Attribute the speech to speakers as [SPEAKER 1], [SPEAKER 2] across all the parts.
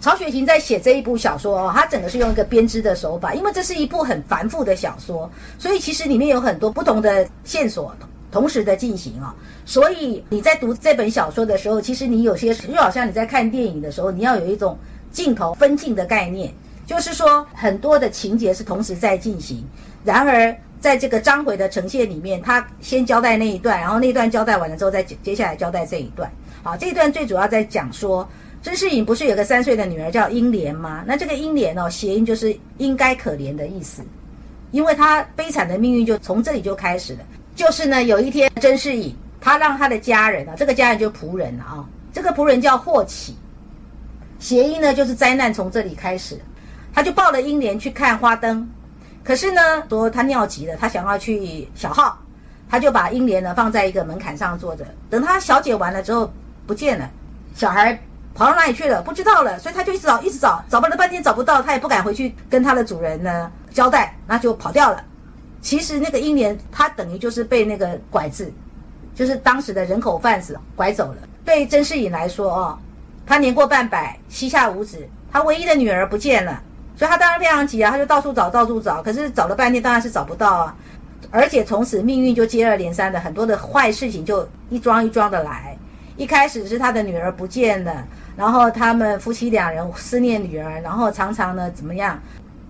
[SPEAKER 1] 曹雪芹在写这一部小说哦，他整个是用一个编织的手法，因为这是一部很繁复的小说，所以其实里面有很多不同的线索同时的进行啊。所以你在读这本小说的时候，其实你有些就好像你在看电影的时候，你要有一种镜头分镜的概念，就是说很多的情节是同时在进行。然而在这个章回的呈现里面，他先交代那一段，然后那一段交代完了之后，再接下来交代这一段。好，这一段最主要在讲说。甄士隐不是有个三岁的女儿叫英莲吗？那这个英莲哦，谐音就是应该可怜的意思，因为她悲惨的命运就从这里就开始了。就是呢，有一天甄士隐他让他的家人啊，这个家人就仆人了啊，这个仆人叫霍启，谐音呢就是灾难从这里开始，他就抱了英莲去看花灯，可是呢说他尿急了，他想要去小号，他就把英莲呢放在一个门槛上坐着，等他小解完了之后不见了，小孩。跑到哪里去了？不知道了，所以他就一直找，一直找，找了半天找不到，他也不敢回去跟他的主人呢交代，那就跑掉了。其实那个英莲，他等于就是被那个拐子，就是当时的人口贩子拐走了。对甄士隐来说哦，他年过半百，膝下无子，他唯一的女儿不见了，所以他当然非常急啊，他就到处找，到处找，可是找了半天当然是找不到啊，而且从此命运就接二连三的很多的坏事情就一桩一桩的来。一开始是他的女儿不见了。然后他们夫妻两人思念女儿，然后常常呢怎么样？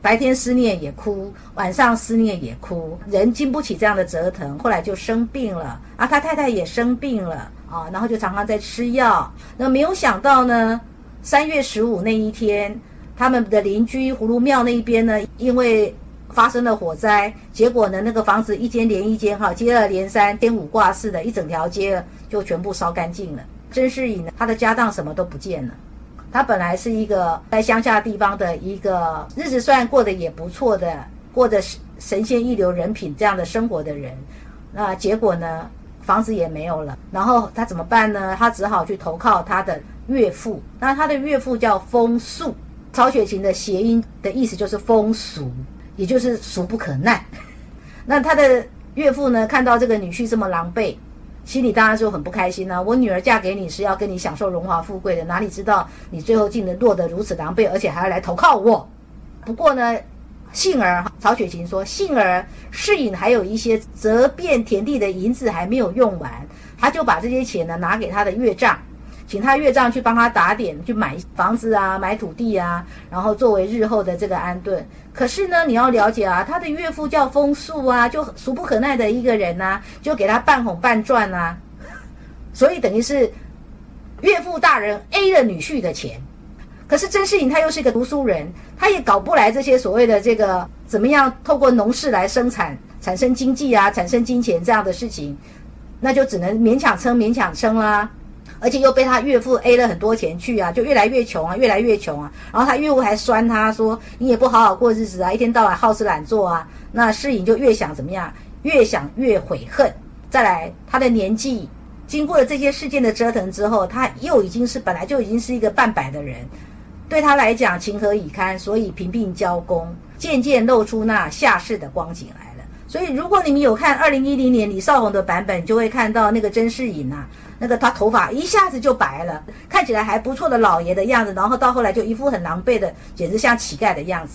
[SPEAKER 1] 白天思念也哭，晚上思念也哭，人经不起这样的折腾，后来就生病了啊。他太太也生病了啊，然后就常常在吃药。那没有想到呢，三月十五那一天，他们的邻居葫芦庙那一边呢，因为发生了火灾，结果呢那个房子一间连一间哈，接二连三，天五挂四的，一整条街就全部烧干净了。甄士隐呢，他的家当什么都不见了。他本来是一个在乡下地方的一个日子，虽然过得也不错的，过着神仙一流人品这样的生活的人，那结果呢，房子也没有了。然后他怎么办呢？他只好去投靠他的岳父。那他的岳父叫风素，曹雪芹的谐音的意思就是风俗，也就是俗不可耐。那他的岳父呢，看到这个女婿这么狼狈。心里当然就很不开心呐！我女儿嫁给你是要跟你享受荣华富贵的，哪里知道你最后竟能落得如此狼狈，而且还要来投靠我。不过呢，幸而曹雪芹说，幸而世隐还有一些折遍田地的银子还没有用完，他就把这些钱呢拿给他的岳丈。请他岳丈去帮他打点，去买房子啊，买土地啊，然后作为日后的这个安顿。可是呢，你要了解啊，他的岳父叫风素啊，就俗不可耐的一个人呐，就给他半哄半赚啊，所以等于是岳父大人 A 了女婿的钱。可是甄士隐他又是一个读书人，他也搞不来这些所谓的这个怎么样透过农事来生产、产生经济啊、产生金钱这样的事情，那就只能勉强撑、勉强撑啦。而且又被他岳父 A 了很多钱去啊，就越来越穷啊，越来越穷啊。然后他岳父还酸他说：“你也不好好过日子啊，一天到晚好吃懒做啊。”那世隐就越想怎么样，越想越悔恨。再来，他的年纪经过了这些事件的折腾之后，他又已经是本来就已经是一个半百的人，对他来讲情何以堪？所以贫病交工，渐渐露出那下世的光景来。所以，如果你们有看二零一零年李少红的版本，就会看到那个甄士隐呐。那个他头发一下子就白了，看起来还不错的老爷的样子，然后到后来就一副很狼狈的，简直像乞丐的样子。